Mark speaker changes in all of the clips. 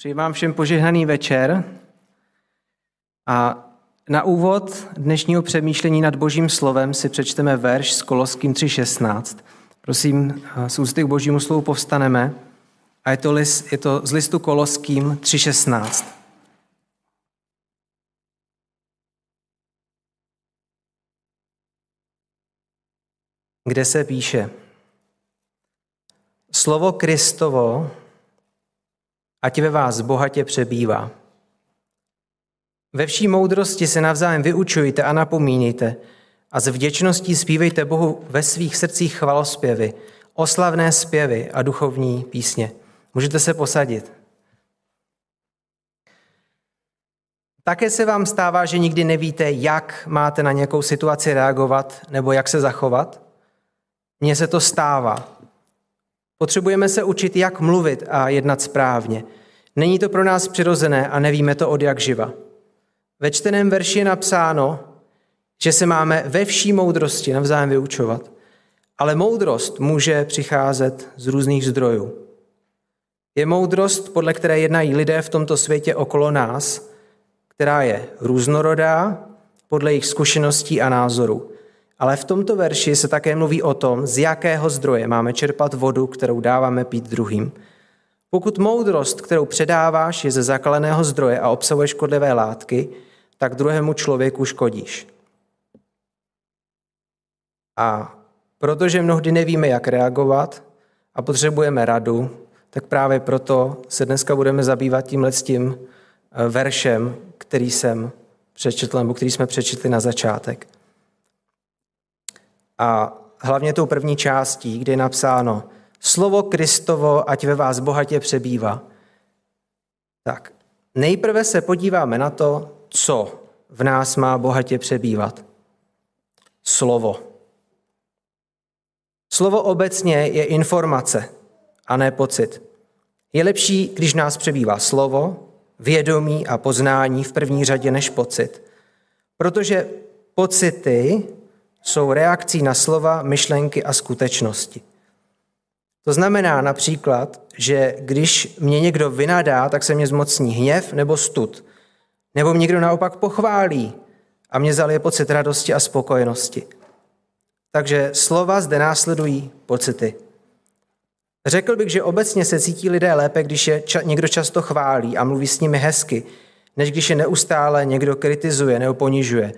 Speaker 1: Přeji vám všem požehnaný večer. A na úvod dnešního přemýšlení nad Božím slovem si přečteme verš s Koloským 3.16. Prosím, z ústy k Božímu slovu povstaneme. A je to, list, je to z listu Koloským 3.16. Kde se píše Slovo Kristovo ať ve vás bohatě přebývá. Ve vší moudrosti se navzájem vyučujte a napomínejte a s vděčností zpívejte Bohu ve svých srdcích chvalospěvy, oslavné zpěvy a duchovní písně. Můžete se posadit. Také se vám stává, že nikdy nevíte, jak máte na nějakou situaci reagovat nebo jak se zachovat? Mně se to stává. Potřebujeme se učit, jak mluvit a jednat správně. Není to pro nás přirozené a nevíme to od jak živa. Ve čteném verši je napsáno, že se máme ve vší moudrosti navzájem vyučovat. Ale moudrost může přicházet z různých zdrojů. Je moudrost, podle které jednají lidé v tomto světě okolo nás, která je různorodá podle jejich zkušeností a názorů. Ale v tomto verši se také mluví o tom, z jakého zdroje máme čerpat vodu, kterou dáváme pít druhým. Pokud moudrost, kterou předáváš, je ze zakaleného zdroje a obsahuje škodlivé látky, tak druhému člověku škodíš. A protože mnohdy nevíme, jak reagovat a potřebujeme radu, tak právě proto se dneska budeme zabývat tímhle tím eh, veršem, který jsem přečetl, nebo který jsme přečetli na začátek. A hlavně tou první částí, kde je napsáno Slovo Kristovo, ať ve vás bohatě přebývá. Tak, nejprve se podíváme na to, co v nás má bohatě přebývat. Slovo. Slovo obecně je informace a ne pocit. Je lepší, když nás přebývá slovo, vědomí a poznání v první řadě než pocit. Protože pocity jsou reakcí na slova, myšlenky a skutečnosti. To znamená například, že když mě někdo vynadá, tak se mě zmocní hněv nebo stud. Nebo mě někdo naopak pochválí a mě zalije pocit radosti a spokojenosti. Takže slova zde následují pocity. Řekl bych, že obecně se cítí lidé lépe, když je ča- někdo často chválí a mluví s nimi hezky, než když je neustále někdo kritizuje nebo ponižuje.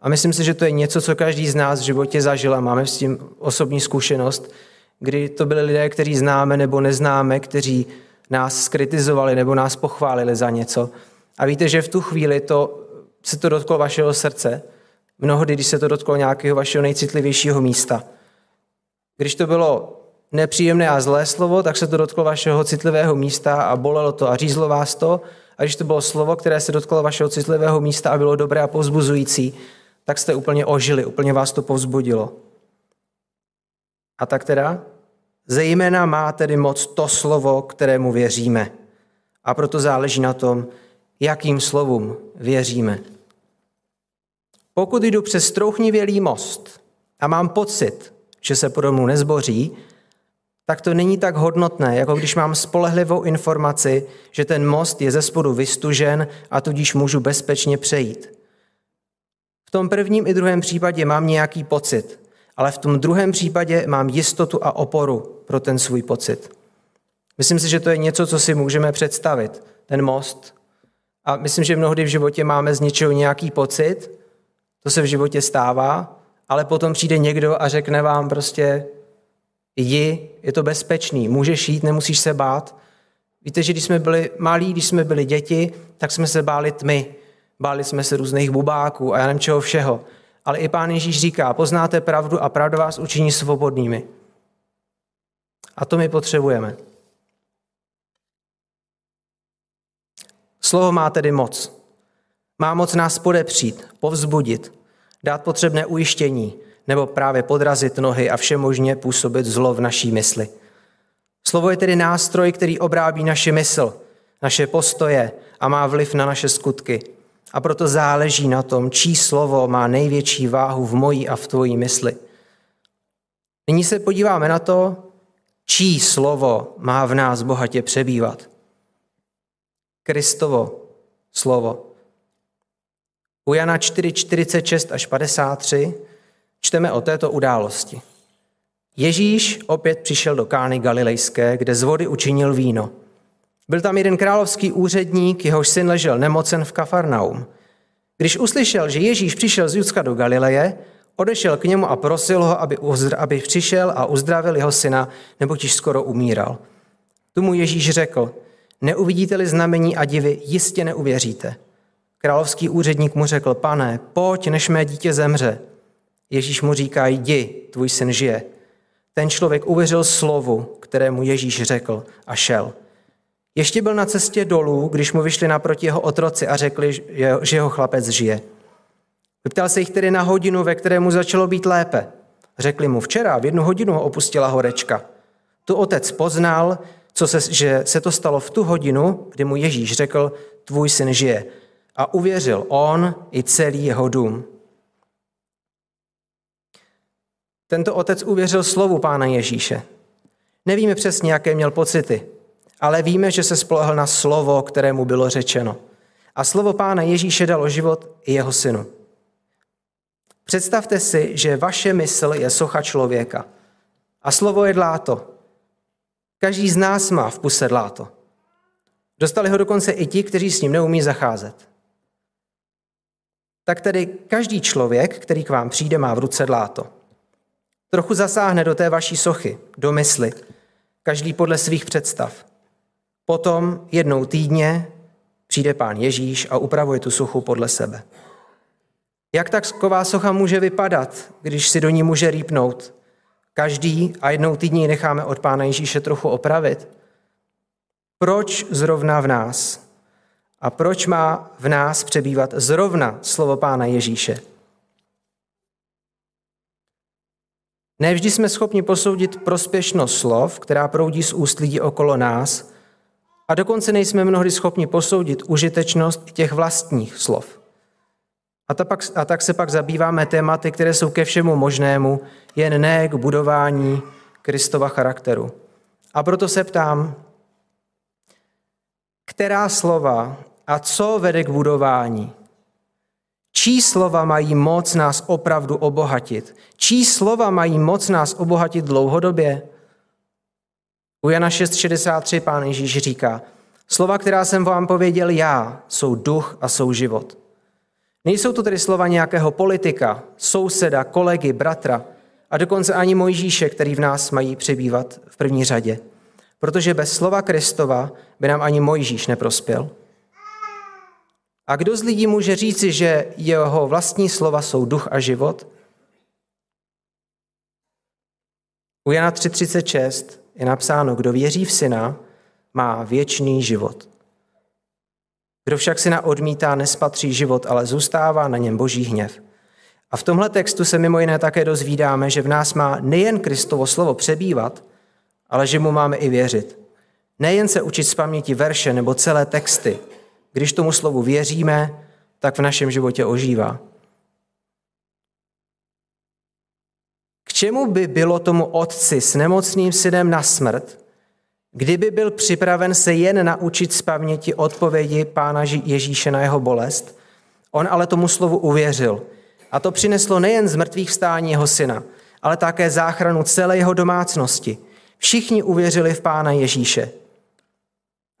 Speaker 1: A myslím si, že to je něco, co každý z nás v životě zažil a máme s tím osobní zkušenost, kdy to byli lidé, kteří známe nebo neznáme, kteří nás skritizovali nebo nás pochválili za něco. A víte, že v tu chvíli to, se to dotklo vašeho srdce, mnohdy, když se to dotklo nějakého vašeho nejcitlivějšího místa. Když to bylo nepříjemné a zlé slovo, tak se to dotklo vašeho citlivého místa a bolelo to a řízlo vás to. A když to bylo slovo, které se dotklo vašeho citlivého místa a bylo dobré a povzbuzující, tak jste úplně ožili, úplně vás to povzbudilo. A tak teda, zejména má tedy moc to slovo, kterému věříme. A proto záleží na tom, jakým slovům věříme. Pokud jdu přes strouchnivělý most a mám pocit, že se po domu nezboří, tak to není tak hodnotné, jako když mám spolehlivou informaci, že ten most je ze spodu vystužen a tudíž můžu bezpečně přejít. V tom prvním i druhém případě mám nějaký pocit, ale v tom druhém případě mám jistotu a oporu pro ten svůj pocit. Myslím si, že to je něco, co si můžeme představit, ten most. A myslím, že mnohdy v životě máme z něčeho nějaký pocit, to se v životě stává, ale potom přijde někdo a řekne vám prostě, jdi, je to bezpečný, můžeš jít, nemusíš se bát. Víte, že když jsme byli malí, když jsme byli děti, tak jsme se báli tmy, báli jsme se různých bubáků a já nevím čeho všeho ale i pán Ježíš říká, poznáte pravdu a pravda vás učiní svobodnými. A to my potřebujeme. Slovo má tedy moc. Má moc nás podepřít, povzbudit, dát potřebné ujištění nebo právě podrazit nohy a všemožně působit zlo v naší mysli. Slovo je tedy nástroj, který obrábí naše mysl, naše postoje a má vliv na naše skutky. A proto záleží na tom, čí slovo má největší váhu v mojí a v tvojí mysli. Nyní se podíváme na to, čí slovo má v nás bohatě přebývat. Kristovo slovo. U Jana 4, 46 až 53 čteme o této události. Ježíš opět přišel do Kány Galilejské, kde z vody učinil víno. Byl tam jeden královský úředník, jehož syn ležel nemocen v Kafarnaum. Když uslyšel, že Ježíš přišel z Judska do Galileje, odešel k němu a prosil ho, aby, aby přišel a uzdravil jeho syna, nebo již skoro umíral. Tu mu Ježíš řekl, neuvidíte-li znamení a divy, jistě neuvěříte. Královský úředník mu řekl, pane, pojď, než mé dítě zemře. Ježíš mu říká, jdi, tvůj syn žije. Ten člověk uvěřil slovu, kterému Ježíš řekl a šel. Ještě byl na cestě dolů, když mu vyšli naproti jeho otroci a řekli, že jeho chlapec žije. Vyptal se jich tedy na hodinu, ve které mu začalo být lépe. Řekli mu, včera v jednu hodinu ho opustila horečka. Tu otec poznal, co se, že se to stalo v tu hodinu, kdy mu Ježíš řekl, tvůj syn žije. A uvěřil on i celý jeho dům. Tento otec uvěřil slovu pána Ježíše. Nevíme přesně, jaké měl pocity, ale víme, že se spolehl na slovo, kterému bylo řečeno. A slovo pána Ježíše dalo život i jeho synu. Představte si, že vaše mysl je socha člověka a slovo je dláto. Každý z nás má v puse dláto. Dostali ho dokonce i ti, kteří s ním neumí zacházet. Tak tedy každý člověk, který k vám přijde, má v ruce dláto. Trochu zasáhne do té vaší sochy, do mysli, každý podle svých představ. Potom jednou týdně přijde pán Ježíš a upravuje tu sochu podle sebe. Jak taková socha může vypadat, když si do ní může rýpnout? Každý a jednou týdně necháme od Pána Ježíše trochu opravit. Proč zrovna v nás? A proč má v nás přebývat zrovna slovo Pána Ježíše? Nevždy jsme schopni posoudit prospěšnost slov, která proudí z úst lidí okolo nás, a dokonce nejsme mnohdy schopni posoudit užitečnost těch vlastních slov. A, ta pak, a tak se pak zabýváme tématy, které jsou ke všemu možnému, jen ne k budování Kristova charakteru. A proto se ptám, která slova a co vede k budování? Čí slova mají moc nás opravdu obohatit? Čí slova mají moc nás obohatit dlouhodobě? U Jana 6,63 pán Ježíš říká, slova, která jsem vám pověděl já, jsou duch a jsou život. Nejsou to tedy slova nějakého politika, souseda, kolegy, bratra a dokonce ani Mojžíše, který v nás mají přebývat v první řadě. Protože bez slova Kristova by nám ani Mojžíš neprospěl. A kdo z lidí může říci, že jeho vlastní slova jsou duch a život? U Jana 3.36 je napsáno, kdo věří v syna, má věčný život. Kdo však syna odmítá, nespatří život, ale zůstává na něm boží hněv. A v tomhle textu se mimo jiné také dozvídáme, že v nás má nejen Kristovo slovo přebývat, ale že mu máme i věřit. Nejen se učit z paměti verše nebo celé texty. Když tomu slovu věříme, tak v našem životě ožívá. Čemu by bylo tomu otci s nemocným synem na smrt, Kdyby byl připraven se jen naučit z paměti odpovědi Pána Ježíše na jeho bolest, on ale tomu slovu uvěřil. A to přineslo nejen z mrtvých vstání jeho syna, ale také záchranu celé jeho domácnosti. Všichni uvěřili v Pána Ježíše.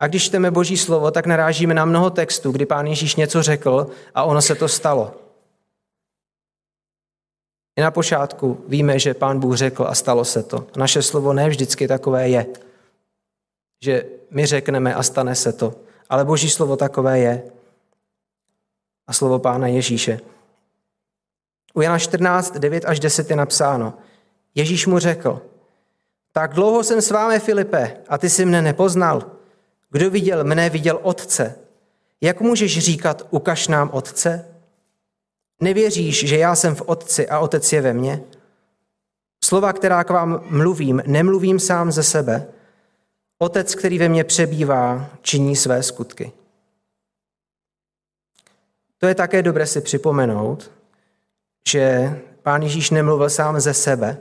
Speaker 1: A když čteme Boží slovo, tak narážíme na mnoho textů, kdy Pán Ježíš něco řekl a ono se to stalo. I na počátku víme, že Pán Bůh řekl a stalo se to. Naše slovo ne vždycky takové je že my řekneme a stane se to. Ale Boží slovo takové je. A slovo Pána Ježíše. U Jana 14, 9 až 10 je napsáno. Ježíš mu řekl, tak dlouho jsem s vámi, Filipe, a ty jsi mne nepoznal. Kdo viděl mne, viděl Otce. Jak můžeš říkat, ukaž nám Otce? Nevěříš, že já jsem v Otci a Otec je ve mně? Slova, která k vám mluvím, nemluvím sám ze sebe, Otec, který ve mně přebývá, činí své skutky. To je také dobré si připomenout, že pán Ježíš nemluvil sám ze sebe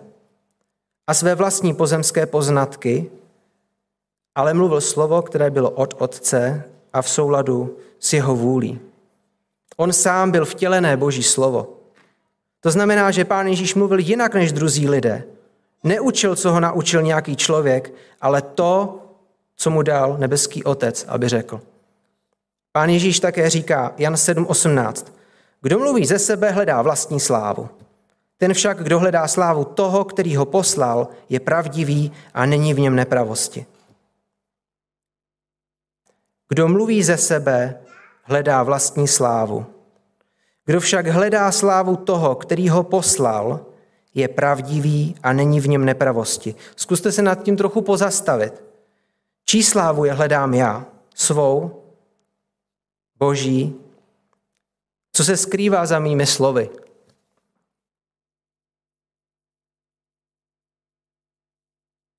Speaker 1: a své vlastní pozemské poznatky, ale mluvil slovo, které bylo od Otce a v souladu s jeho vůlí. On sám byl vtělené boží slovo. To znamená, že pán Ježíš mluvil jinak než druzí lidé. Neučil, co ho naučil nějaký člověk, ale to, co mu dal nebeský otec, aby řekl. Pán Ježíš také říká, Jan 7.18, kdo mluví ze sebe, hledá vlastní slávu. Ten však, kdo hledá slávu toho, který ho poslal, je pravdivý a není v něm nepravosti. Kdo mluví ze sebe, hledá vlastní slávu. Kdo však hledá slávu toho, který ho poslal, je pravdivý a není v něm nepravosti. Zkuste se nad tím trochu pozastavit. Čí slávu je hledám já? Svou? Boží? Co se skrývá za mými slovy?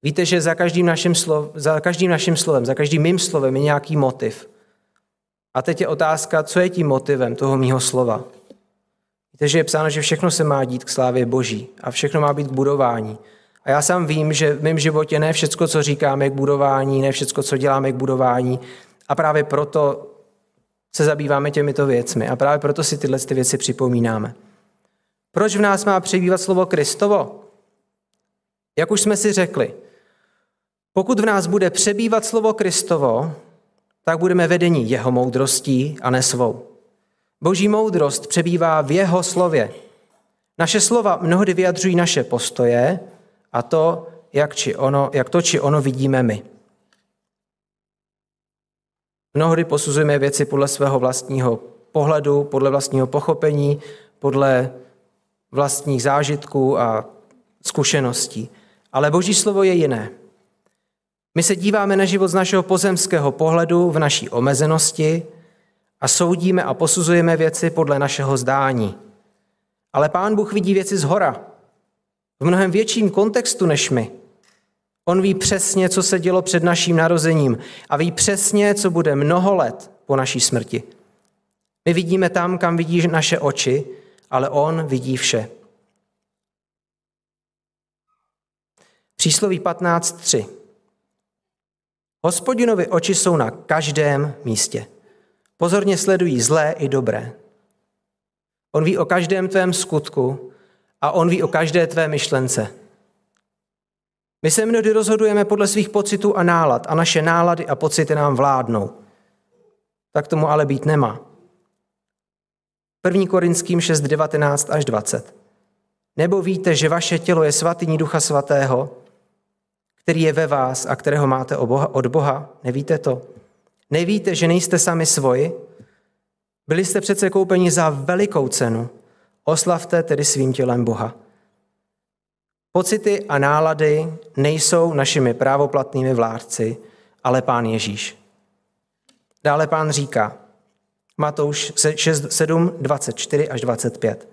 Speaker 1: Víte, že za každým, naším slov, za každým naším slovem, za každým mým slovem je nějaký motiv. A teď je otázka, co je tím motivem toho mýho slova. Víte, že je psáno, že všechno se má dít k slávě Boží a všechno má být k budování. A já sám vím, že v mém životě ne všechno, co říkáme, je k budování, ne všechno, co děláme, je k budování. A právě proto se zabýváme těmito věcmi. A právě proto si tyhle ty věci připomínáme. Proč v nás má přebývat slovo Kristovo? Jak už jsme si řekli, pokud v nás bude přebývat slovo Kristovo, tak budeme vedeni jeho moudrostí a ne svou. Boží moudrost přebývá v jeho slově. Naše slova mnohdy vyjadřují naše postoje a to, jak, či ono, jak to či ono vidíme my. Mnohdy posuzujeme věci podle svého vlastního pohledu, podle vlastního pochopení, podle vlastních zážitků a zkušeností. Ale Boží slovo je jiné. My se díváme na život z našeho pozemského pohledu v naší omezenosti a soudíme a posuzujeme věci podle našeho zdání. Ale Pán Bůh vidí věci z hora, v mnohem větším kontextu než my. On ví přesně, co se dělo před naším narozením a ví přesně, co bude mnoho let po naší smrti. My vidíme tam, kam vidí naše oči, ale on vidí vše. Přísloví 15.3. Hospodinovi oči jsou na každém místě. Pozorně sledují zlé i dobré. On ví o každém tvém skutku a on ví o každé tvé myšlence. My se mnohdy rozhodujeme podle svých pocitů a nálad a naše nálady a pocity nám vládnou. Tak tomu ale být nemá. 1. Korinským 6, 19 až 20. Nebo víte, že vaše tělo je svatyní Ducha Svatého, který je ve vás a kterého máte od Boha? Nevíte to? Nevíte, že nejste sami svoji? Byli jste přece koupeni za velikou cenu. Oslavte tedy svým tělem Boha. Pocity a nálady nejsou našimi právoplatnými vládci, ale pán Ježíš. Dále pán říká, Matouš 6, 7, 24 až 25.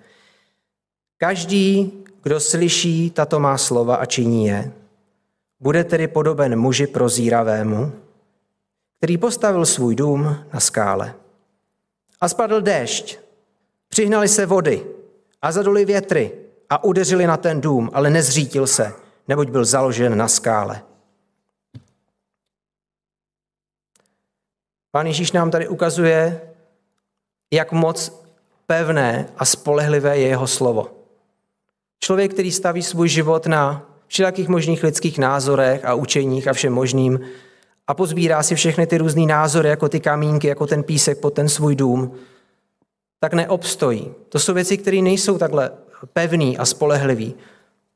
Speaker 1: Každý, kdo slyší tato má slova a činí je, bude tedy podoben muži prozíravému, který postavil svůj dům na skále. A spadl déšť, přihnali se vody a zaduli větry a udeřili na ten dům, ale nezřítil se, neboť byl založen na skále. Pán Ježíš nám tady ukazuje, jak moc pevné a spolehlivé je jeho slovo. Člověk, který staví svůj život na všelijakých možných lidských názorech a učeních a všem možným a pozbírá si všechny ty různé názory, jako ty kamínky, jako ten písek pod ten svůj dům, tak neobstojí. To jsou věci, které nejsou takhle pevný a spolehlivý.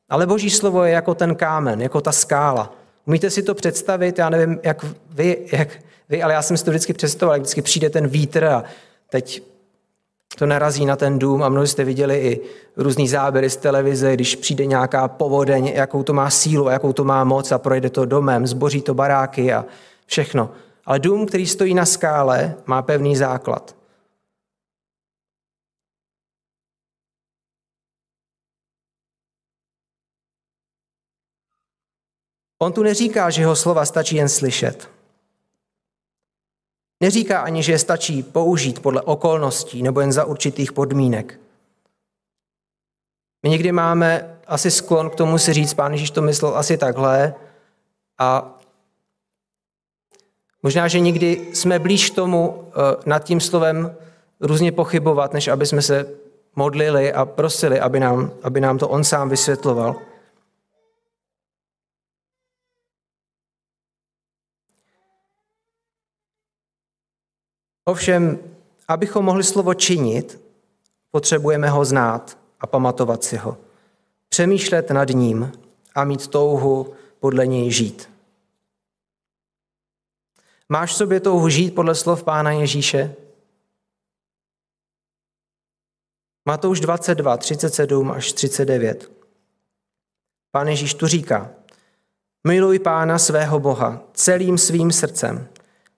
Speaker 1: Ale Boží slovo je jako ten kámen, jako ta skála. Umíte si to představit? Já nevím, jak vy, jak vy ale já jsem si to vždycky představoval, jak vždycky přijde ten vítr a teď to narazí na ten dům a mnoho jste viděli i různý záběry z televize, když přijde nějaká povodeň, jakou to má sílu jakou to má moc a projde to domem, zboří to baráky a všechno. Ale dům, který stojí na skále, má pevný základ. On tu neříká, že jeho slova stačí jen slyšet. Neříká ani, že je stačí použít podle okolností nebo jen za určitých podmínek. My někdy máme asi sklon k tomu si říct, pán Ježíš to myslel asi takhle a Možná, že někdy jsme blíž tomu eh, nad tím slovem různě pochybovat, než aby jsme se modlili a prosili, aby nám, aby nám to on sám vysvětloval. Ovšem, abychom mohli slovo činit, potřebujeme ho znát a pamatovat si ho. Přemýšlet nad ním a mít touhu podle něj žít. Máš v sobě touhu žít podle slov Pána Ježíše? Matouš 22, 37 až 39. Pán Ježíš tu říká, miluj Pána svého Boha celým svým srdcem,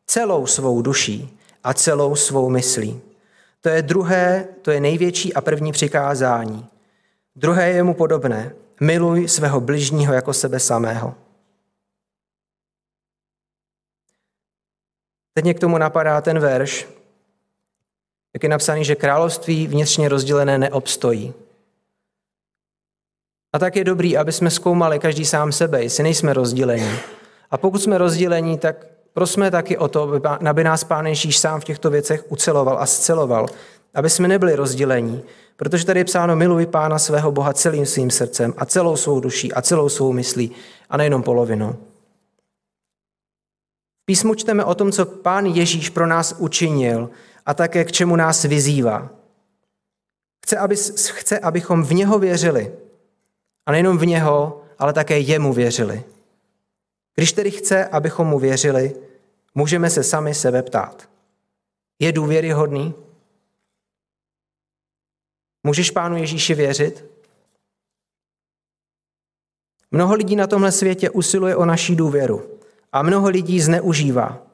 Speaker 1: celou svou duší a celou svou myslí. To je druhé, to je největší a první přikázání. Druhé je mu podobné. Miluj svého bližního jako sebe samého. Teď mě k tomu napadá ten verš, jak je napsaný, že království vnitřně rozdělené neobstojí. A tak je dobrý, aby jsme zkoumali každý sám sebe, jestli nejsme rozdělení. A pokud jsme rozdělení, tak prosme taky o to, aby nás Pán Ježíš sám v těchto věcech uceloval a sceloval, aby jsme nebyli rozdělení, protože tady je psáno miluj Pána svého Boha celým svým srdcem a celou svou duší a celou svou myslí a nejenom polovinu. V písmu čteme o tom, co Pán Ježíš pro nás učinil a také k čemu nás vyzývá. Chce, aby, chce, abychom v něho věřili. A nejenom v něho, ale také jemu věřili. Když tedy chce, abychom mu věřili, můžeme se sami sebe ptát. Je důvěryhodný? Můžeš Pánu Ježíši věřit? Mnoho lidí na tomhle světě usiluje o naší důvěru a mnoho lidí zneužívá.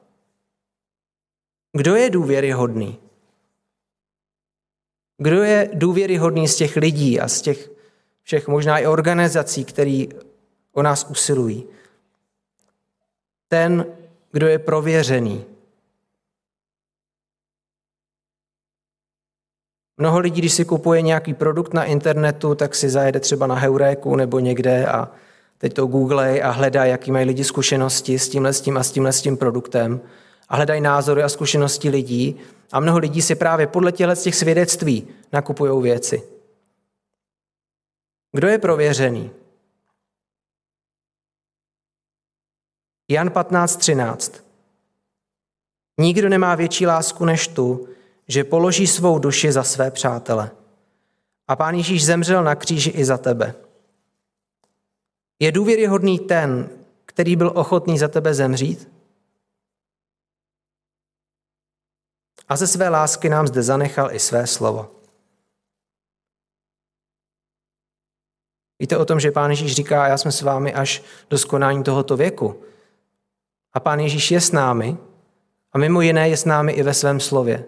Speaker 1: Kdo je důvěryhodný? Kdo je důvěryhodný z těch lidí a z těch všech možná i organizací, které o nás usilují? Ten, kdo je prověřený. Mnoho lidí, když si kupuje nějaký produkt na internetu, tak si zajede třeba na Heuréku nebo někde a teď to googlej a hledá, jaký mají lidi zkušenosti s tímhle, s tím a s tímhle s tím produktem a hledají názory a zkušenosti lidí a mnoho lidí si právě podle těchto těch svědectví nakupují věci. Kdo je prověřený? Jan 15.13. Nikdo nemá větší lásku než tu, že položí svou duši za své přátele. A pán Ježíš zemřel na kříži i za tebe. Je důvěryhodný ten, který byl ochotný za tebe zemřít? A ze své lásky nám zde zanechal i své slovo. Víte o tom, že Pán Ježíš říká, já jsme s vámi až do skonání tohoto věku. A Pán Ježíš je s námi a mimo jiné je s námi i ve svém slově.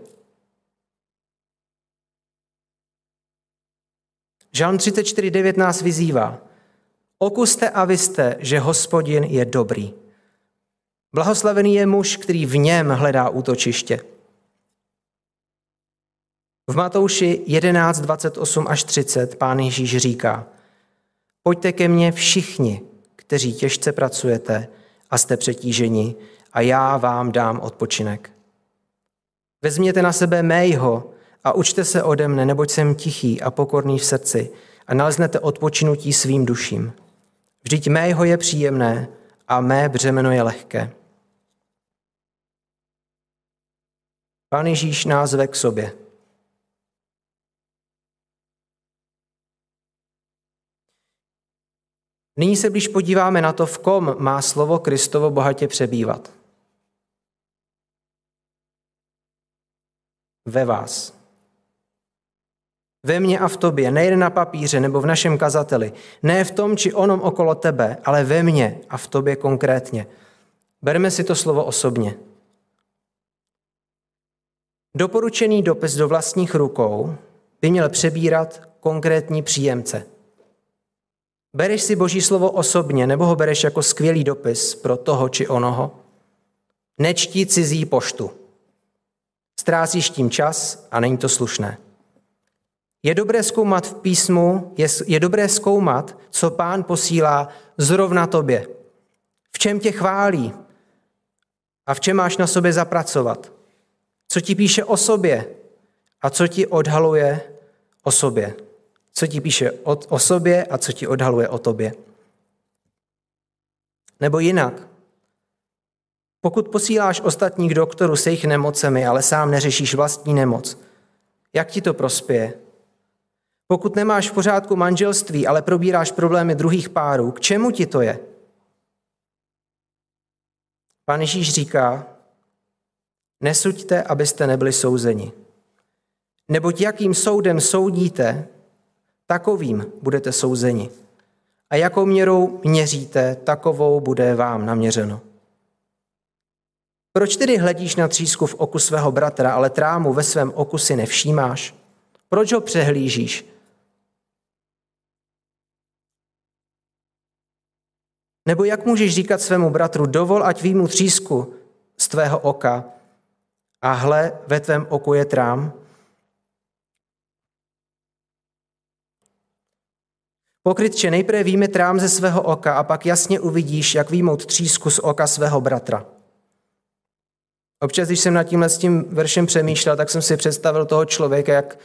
Speaker 1: Žalm 34.9 nás vyzývá. Okuste a vyste, že hospodin je dobrý. Blahoslavený je muž, který v něm hledá útočiště. V Matouši 11, 28 až 30 pán Ježíš říká, pojďte ke mně všichni, kteří těžce pracujete a jste přetíženi, a já vám dám odpočinek. Vezměte na sebe mého a učte se ode mne, neboť jsem tichý a pokorný v srdci a naleznete odpočinutí svým duším. Vždyť mého je příjemné a mé břemeno je lehké. Pán Ježíš nás ve k sobě. Nyní se blíž podíváme na to, v kom má slovo Kristovo bohatě přebývat. Ve vás. Ve mně a v tobě, nejen na papíře nebo v našem kazateli, ne v tom či onom okolo tebe, ale ve mně a v tobě konkrétně. Bereme si to slovo osobně. Doporučený dopis do vlastních rukou by měl přebírat konkrétní příjemce – Bereš si Boží slovo osobně, nebo ho bereš jako skvělý dopis pro toho či onoho? Nečtí cizí poštu. Ztrácíš tím čas a není to slušné. Je dobré zkoumat v písmu, je, je dobré zkoumat, co pán posílá zrovna tobě. V čem tě chválí a v čem máš na sobě zapracovat. Co ti píše o sobě a co ti odhaluje o sobě. Co ti píše o, sobě a co ti odhaluje o tobě. Nebo jinak, pokud posíláš ostatní k doktoru se jejich nemocemi, ale sám neřešíš vlastní nemoc, jak ti to prospěje? Pokud nemáš v pořádku manželství, ale probíráš problémy druhých párů, k čemu ti to je? Pán Ježíš říká, nesuďte, abyste nebyli souzeni. Neboť jakým soudem soudíte, takovým budete souzeni. A jakou měrou měříte, takovou bude vám naměřeno. Proč tedy hledíš na třísku v oku svého bratra, ale trámu ve svém oku si nevšímáš? Proč ho přehlížíš? Nebo jak můžeš říkat svému bratru, dovol, ať výjmu třísku z tvého oka a hle, ve tvém oku je trám? Pokrytče, nejprve víme trám ze svého oka a pak jasně uvidíš, jak výmout třísku z oka svého bratra. Občas, když jsem nad tímhle s tím veršem přemýšlel, tak jsem si představil toho člověka, jak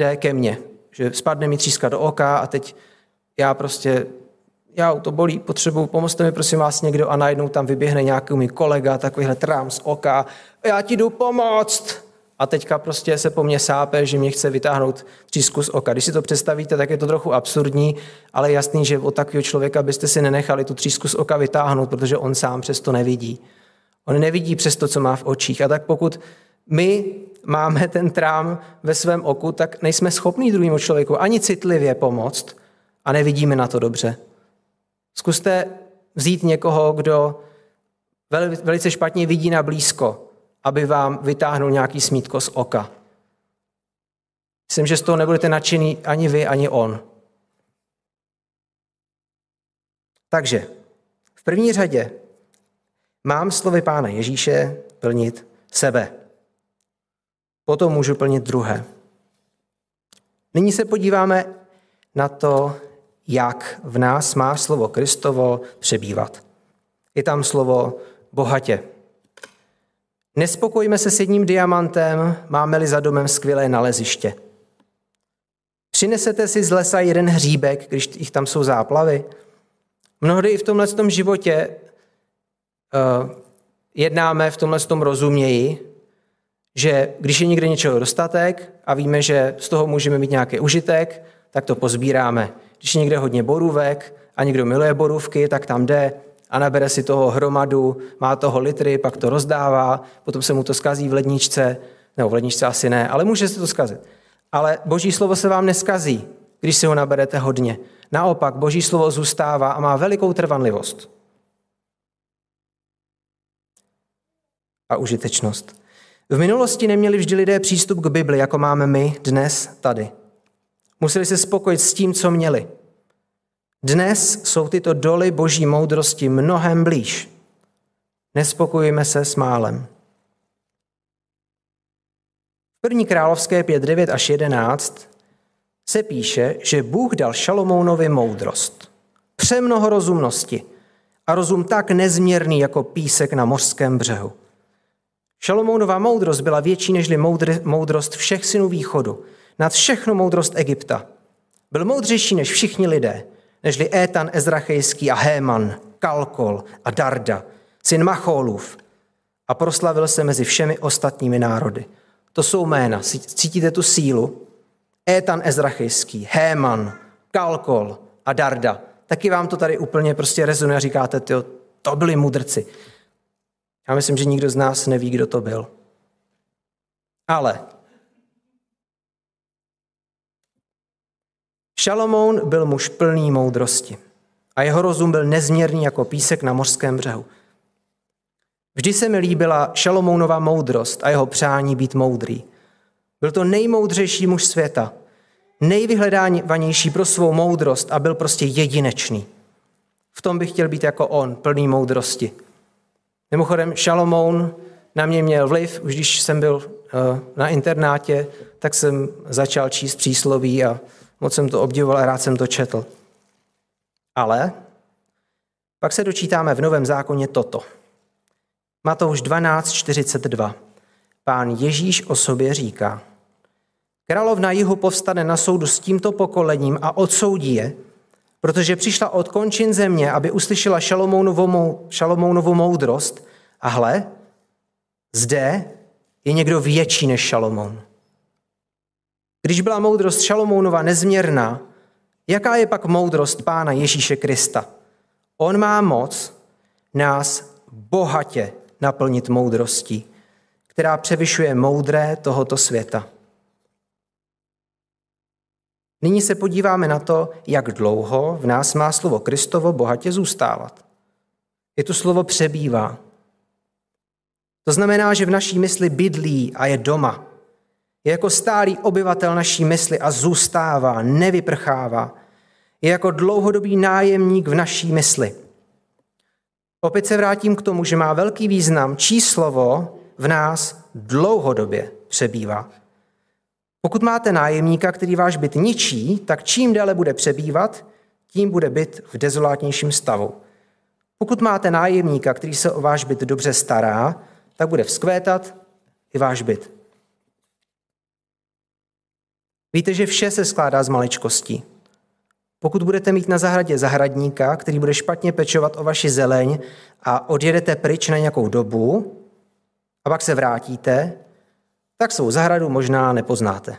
Speaker 1: jde ke mně, že spadne mi tříska do oka a teď já prostě, já to bolí, potřebuju, pomozte mi prosím vás někdo a najednou tam vyběhne nějaký můj kolega, takovýhle trám z oka, já ti jdu pomoct. A teďka prostě se po mně sápe, že mě chce vytáhnout třísku z oka. Když si to představíte, tak je to trochu absurdní, ale jasný, že od takového člověka byste si nenechali tu třísku z oka vytáhnout, protože on sám přesto nevidí. On nevidí přes to, co má v očích. A tak pokud my máme ten trám ve svém oku, tak nejsme schopní druhému člověku ani citlivě pomoct a nevidíme na to dobře. Zkuste vzít někoho, kdo velice špatně vidí na blízko, aby vám vytáhnul nějaký smítko z oka. Myslím, že z toho nebudete nadšený ani vy, ani on. Takže v první řadě Mám slovy Pána Ježíše plnit sebe. Potom můžu plnit druhé. Nyní se podíváme na to, jak v nás má slovo Kristovo přebývat. Je tam slovo bohatě. Nespokojíme se s jedním diamantem, máme-li za domem skvělé naleziště. Přinesete si z lesa jeden hříbek, když jich tam jsou záplavy. Mnohdy i v tomhle životě Eh, jednáme v tomhle tom rozuměji, že když je někde něčeho dostatek a víme, že z toho můžeme mít nějaký užitek, tak to pozbíráme. Když je někde hodně borůvek a někdo miluje borůvky, tak tam jde a nabere si toho hromadu, má toho litry, pak to rozdává, potom se mu to skazí v ledničce, nebo v ledničce asi ne, ale může se to skazit. Ale boží slovo se vám neskazí, když si ho naberete hodně. Naopak, boží slovo zůstává a má velikou trvanlivost. a užitečnost. V minulosti neměli vždy lidé přístup k Bibli, jako máme my dnes tady. Museli se spokojit s tím, co měli. Dnes jsou tyto doly boží moudrosti mnohem blíž. Nespokojíme se s málem. V první královské 5, 9 až 11 se píše, že Bůh dal Šalomounovi moudrost, přemnoho rozumnosti a rozum tak nezměrný jako písek na mořském břehu. Šalomounová moudrost byla větší než moudrost všech synů východu, nad všechno moudrost Egypta. Byl moudřejší než všichni lidé, nežli Étan Ezrachejský a Héman, Kalkol a Darda, syn Macholův, a proslavil se mezi všemi ostatními národy. To jsou jména. Cítíte tu sílu? Étan Ezrachejský, Héman, Kalkol a Darda. Taky vám to tady úplně prostě rezonuje a říkáte, tyjo, to byli mudrci. Já myslím, že nikdo z nás neví, kdo to byl. Ale Šalomoun byl muž plný moudrosti a jeho rozum byl nezměrný jako písek na mořském břehu. Vždy se mi líbila Šalomounova moudrost a jeho přání být moudrý. Byl to nejmoudřejší muž světa, nejvyhledávanější pro svou moudrost a byl prostě jedinečný. V tom bych chtěl být jako on, plný moudrosti. Mimochodem, Šalomoun na mě měl vliv, už když jsem byl eh, na internátě, tak jsem začal číst přísloví a moc jsem to obdivoval a rád jsem to četl. Ale pak se dočítáme v Novém zákoně toto. Matouš 12.42. Pán Ježíš o sobě říká, Králov na jihu povstane na soudu s tímto pokolením a odsoudí je, protože přišla od končin země, aby uslyšela Šalomounovu moudrost. A hle, zde je někdo větší než Šalomoun. Když byla moudrost Šalomounova nezměrná, jaká je pak moudrost Pána Ježíše Krista? On má moc nás bohatě naplnit moudrostí, která převyšuje moudré tohoto světa. Nyní se podíváme na to, jak dlouho v nás má slovo Kristovo bohatě zůstávat. Je to slovo přebývá. To znamená, že v naší mysli bydlí a je doma. Je jako stálý obyvatel naší mysli a zůstává, nevyprchává. Je jako dlouhodobý nájemník v naší mysli. Opět se vrátím k tomu, že má velký význam, čí slovo v nás dlouhodobě přebývá. Pokud máte nájemníka, který váš byt ničí, tak čím déle bude přebývat, tím bude byt v dezolátnějším stavu. Pokud máte nájemníka, který se o váš byt dobře stará, tak bude vzkvétat i váš byt. Víte, že vše se skládá z maličkostí. Pokud budete mít na zahradě zahradníka, který bude špatně pečovat o vaši zeleň a odjedete pryč na nějakou dobu a pak se vrátíte, tak svou zahradu možná nepoznáte.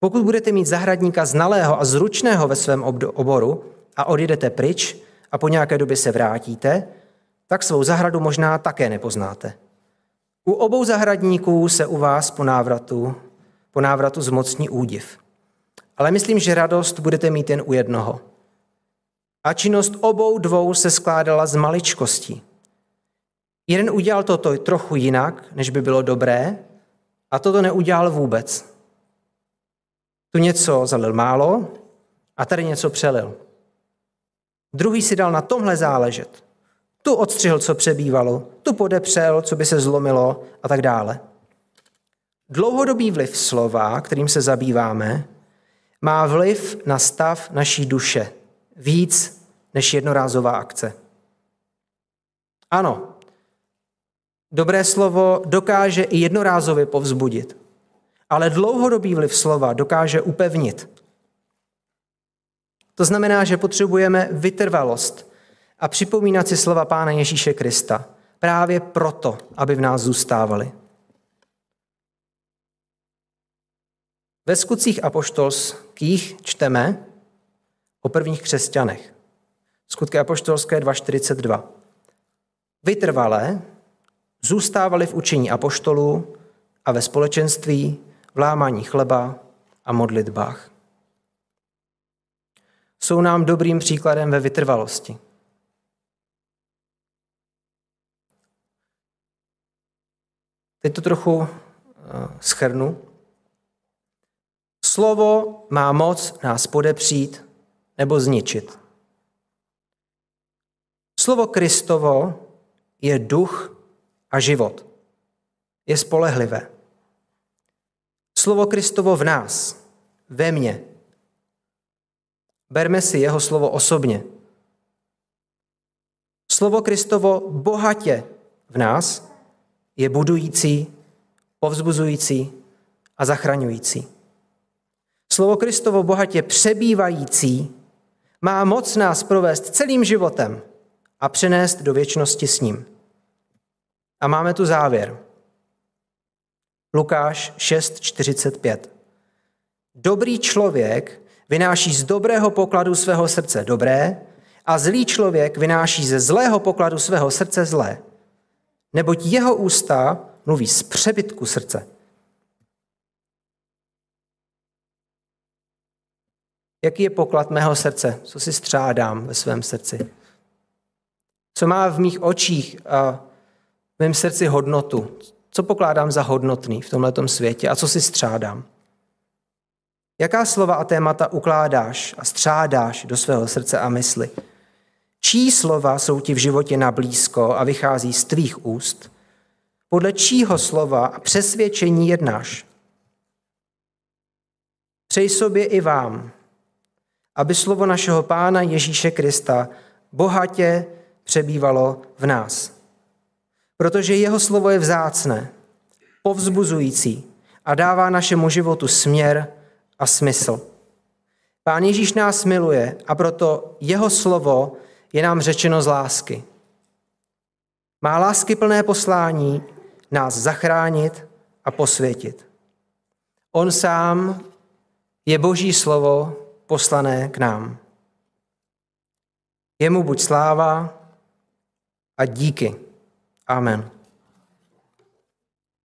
Speaker 1: Pokud budete mít zahradníka znalého a zručného ve svém oboru a odjedete pryč a po nějaké době se vrátíte, tak svou zahradu možná také nepoznáte. U obou zahradníků se u vás po návratu, po návratu zmocní údiv. Ale myslím, že radost budete mít jen u jednoho. A činnost obou dvou se skládala z maličkostí. Jeden udělal toto trochu jinak, než by bylo dobré, a toto neudělal vůbec. Tu něco zalil málo a tady něco přelil. Druhý si dal na tomhle záležet. Tu odstřihl, co přebývalo, tu podepřel, co by se zlomilo a tak dále. Dlouhodobý vliv slova, kterým se zabýváme, má vliv na stav naší duše víc než jednorázová akce. Ano, Dobré slovo dokáže i jednorázově povzbudit, ale dlouhodobý vliv slova dokáže upevnit. To znamená, že potřebujeme vytrvalost a připomínat si slova Pána Ježíše Krista právě proto, aby v nás zůstávali. Ve skutcích apoštolských čteme o prvních křesťanech. Skutky apoštolské 2.42. Vytrvalé Zůstávali v učení apoštolů a ve společenství, v lámání chleba a modlitbách. Jsou nám dobrým příkladem ve vytrvalosti. Teď to trochu eh, schrnu. Slovo má moc nás podepřít nebo zničit. Slovo Kristovo je duch a život. Je spolehlivé. Slovo Kristovo v nás, ve mně. Berme si jeho slovo osobně. Slovo Kristovo bohatě v nás je budující, povzbuzující a zachraňující. Slovo Kristovo bohatě přebývající má moc nás provést celým životem a přenést do věčnosti s ním. A máme tu závěr. Lukáš 6.45. Dobrý člověk vynáší z dobrého pokladu svého srdce dobré a zlý člověk vynáší ze zlého pokladu svého srdce zlé. Neboť jeho ústa mluví z přebytku srdce. Jaký je poklad mého srdce? Co si střádám ve svém srdci? Co má v mých očích a mém srdci hodnotu. Co pokládám za hodnotný v tomto světě a co si střádám? Jaká slova a témata ukládáš a střádáš do svého srdce a mysli? Čí slova jsou ti v životě nablízko a vychází z tvých úst? Podle čího slova a přesvědčení jednáš? Přeji sobě i vám, aby slovo našeho Pána Ježíše Krista bohatě přebývalo v nás protože jeho slovo je vzácné, povzbuzující a dává našemu životu směr a smysl. Pán Ježíš nás miluje a proto jeho slovo je nám řečeno z lásky. Má lásky plné poslání nás zachránit a posvětit. On sám je Boží slovo poslané k nám. Jemu buď sláva a díky. Amen.